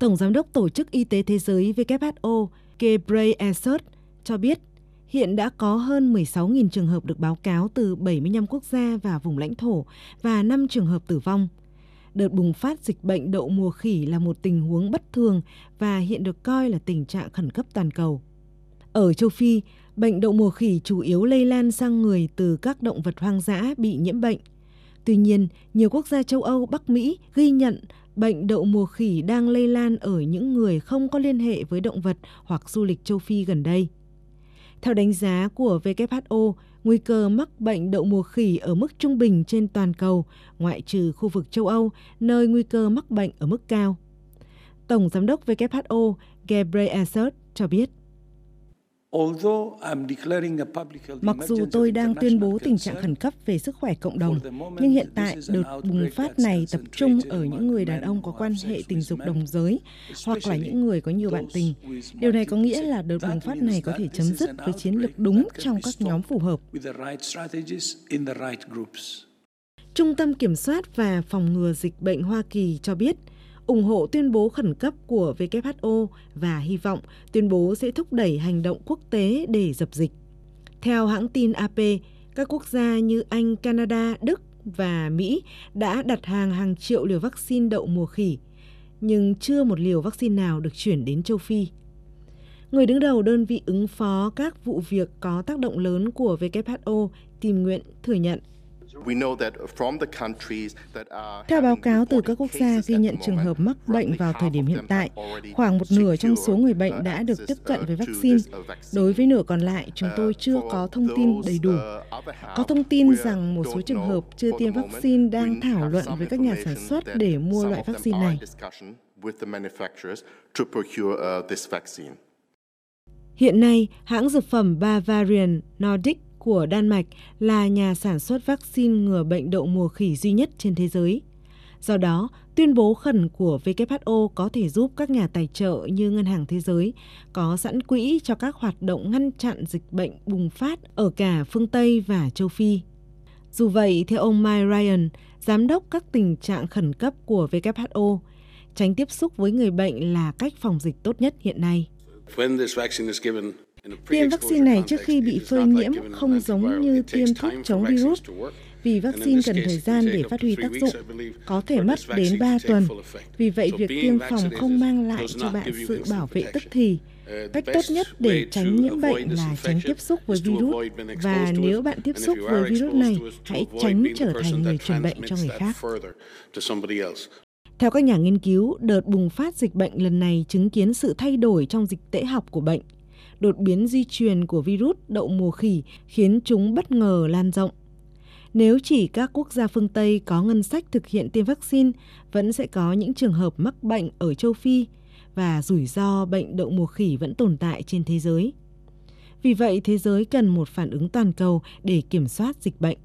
Tổng Giám đốc Tổ chức Y tế Thế giới WHO Ghebreyesus cho biết hiện đã có hơn 16.000 trường hợp được báo cáo từ 75 quốc gia và vùng lãnh thổ và 5 trường hợp tử vong. Đợt bùng phát dịch bệnh đậu mùa khỉ là một tình huống bất thường và hiện được coi là tình trạng khẩn cấp toàn cầu. Ở châu Phi, bệnh đậu mùa khỉ chủ yếu lây lan sang người từ các động vật hoang dã bị nhiễm bệnh. Tuy nhiên, nhiều quốc gia châu Âu, Bắc Mỹ ghi nhận bệnh đậu mùa khỉ đang lây lan ở những người không có liên hệ với động vật hoặc du lịch châu Phi gần đây. Theo đánh giá của WHO, nguy cơ mắc bệnh đậu mùa khỉ ở mức trung bình trên toàn cầu, ngoại trừ khu vực châu Âu, nơi nguy cơ mắc bệnh ở mức cao. Tổng Giám đốc WHO Ghebreyesus cho biết. Mặc dù tôi đang tuyên bố tình trạng khẩn cấp về sức khỏe cộng đồng, nhưng hiện tại đợt bùng phát này tập trung ở những người đàn ông có quan hệ tình dục đồng giới hoặc là những người có nhiều bạn tình. Điều này có nghĩa là đợt bùng phát này có thể chấm dứt với chiến lược đúng trong các nhóm phù hợp. Trung tâm Kiểm soát và Phòng ngừa Dịch bệnh Hoa Kỳ cho biết – ủng hộ tuyên bố khẩn cấp của WHO và hy vọng tuyên bố sẽ thúc đẩy hành động quốc tế để dập dịch. Theo hãng tin AP, các quốc gia như Anh, Canada, Đức và Mỹ đã đặt hàng hàng triệu liều vaccine đậu mùa khỉ, nhưng chưa một liều vaccine nào được chuyển đến châu Phi. Người đứng đầu đơn vị ứng phó các vụ việc có tác động lớn của WHO tìm nguyện thừa nhận theo báo cáo từ các quốc gia ghi nhận trường hợp mắc bệnh vào thời điểm hiện tại, khoảng một nửa trong số người bệnh uh, đã được tiếp cận với vaccine. Đối với nửa còn lại, chúng tôi uh, chưa có thông tin đầy đủ. Uh, có thông tin rằng một số trường hợp chưa tiêm vaccine đang thảo luận với các nhà sản xuất để mua loại vaccine này. Hiện nay, hãng dược phẩm Bavarian Nordic của Đan Mạch là nhà sản xuất vaccine ngừa bệnh đậu mùa khỉ duy nhất trên thế giới. Do đó, tuyên bố khẩn của WHO có thể giúp các nhà tài trợ như Ngân hàng Thế giới có sẵn quỹ cho các hoạt động ngăn chặn dịch bệnh bùng phát ở cả phương Tây và châu Phi. Dù vậy, theo ông Mike Ryan, giám đốc các tình trạng khẩn cấp của WHO, tránh tiếp xúc với người bệnh là cách phòng dịch tốt nhất hiện nay. Tiêm vaccine này trước khi bị phơi nhiễm không giống như tiêm thuốc chống virus. vì vaccine cần thời gian để phát huy tác dụng, có thể mất đến 3 tuần. Vì vậy, việc tiêm phòng không mang lại cho bạn sự bảo vệ tức thì. Uh, Cách tốt nhất để tránh nhiễm bệnh là tránh tiếp xúc với virus. và nếu bạn tiếp xúc với virus này, hãy tránh trở thành người truyền bệnh cho người khác. Theo các nhà nghiên cứu, đợt bùng phát dịch bệnh lần này chứng kiến sự thay đổi trong dịch tễ học của bệnh đột biến di truyền của virus đậu mùa khỉ khiến chúng bất ngờ lan rộng. Nếu chỉ các quốc gia phương Tây có ngân sách thực hiện tiêm vaccine, vẫn sẽ có những trường hợp mắc bệnh ở châu Phi và rủi ro bệnh đậu mùa khỉ vẫn tồn tại trên thế giới. Vì vậy, thế giới cần một phản ứng toàn cầu để kiểm soát dịch bệnh.